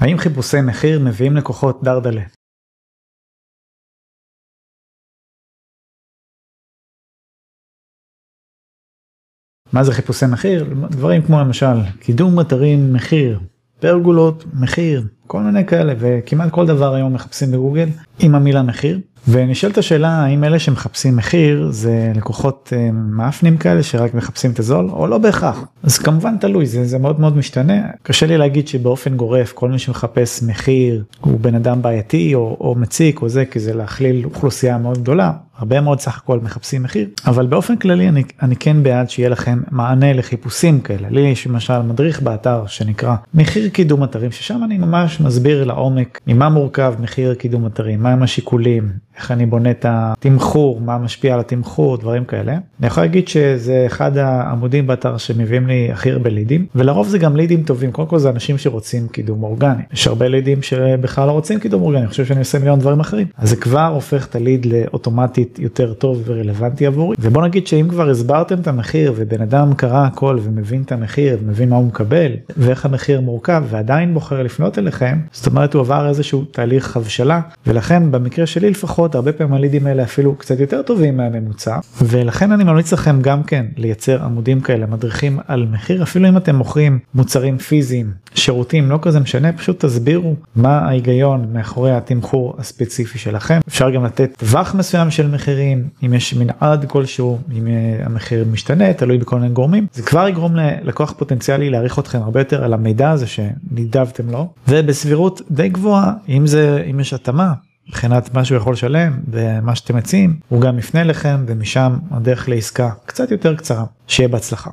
האם חיפושי מחיר מביאים לקוחות דרדלה? מה זה חיפושי מחיר? דברים כמו למשל קידום אתרים מחיר, פרגולות מחיר, כל מיני כאלה וכמעט כל דבר היום מחפשים בגוגל עם המילה מחיר. ונשאלת השאלה האם אלה שמחפשים מחיר זה לקוחות אה, מאפנים כאלה שרק מחפשים את הזול או לא בהכרח? אז כמובן תלוי זה, זה מאוד מאוד משתנה. קשה לי להגיד שבאופן גורף כל מי שמחפש מחיר הוא בן אדם בעייתי או, או מציק או זה כי זה להכליל אוכלוסייה מאוד גדולה הרבה מאוד סך הכל מחפשים מחיר אבל באופן כללי אני, אני כן בעד שיהיה לכם מענה לחיפושים כאלה. לי יש למשל מדריך באתר שנקרא מחיר קידום אתרים ששם אני ממש מסביר לעומק ממה מורכב מחיר קידום אתרים מהם השיקולים איך אני בונה את התמחור מה משפיע על התמחור דברים כאלה. אני יכול להגיד שזה אחד העמודים באתר שמביאים לי הכי הרבה לידים ולרוב זה גם לידים טובים. קודם כל זה אנשים שרוצים קידום אורגני. יש הרבה לידים שבכלל לא רוצים קידום אורגני אני חושב שאני עושה מיליון דברים אחרים. אז זה כבר הופך את הליד לאוטומטית יותר טוב ורלוונטי עבורי. ובוא נגיד שאם כבר הסברתם את המחיר ובן אדם קרא הכל ומבין את המחיר ומבין מה הוא מקבל ואיך המחיר מורכב ועדיין בוחר לפנות אליכם זאת אומרת הוא עבר איזשהו תהליך הבשלה ולכן במקרה שלי לפחות הרבה פעמים הלידים האלה אפילו קצת יותר טובים מהממוצע ולכן אני ממליץ לכם גם כן לייצר עמודים כאלה מדריכים על מחיר אפילו אם אתם מוכרים מוצרים פיזיים שירותים לא כזה משנה פשוט תסבירו מה ההיגיון מאחורי התמחור הספציפי שלכם. אפשר גם לתת טווח מסוים של מחירים אם יש מנעד כלשהו אם אה, המחיר משתנה תלוי בכל מיני גורמים זה כבר יגרום ללקוח פוטנציאלי להעריך אתכם הרבה יותר על המידע הזה שנידבתם לו ובסבירות די גבוהה אם זה אם יש התאמה מבחינת מה שהוא יכול לשלם ומה שאתם מציעים הוא גם יפנה לכם ומשם הדרך לעסקה קצת יותר קצרה שיהיה בהצלחה.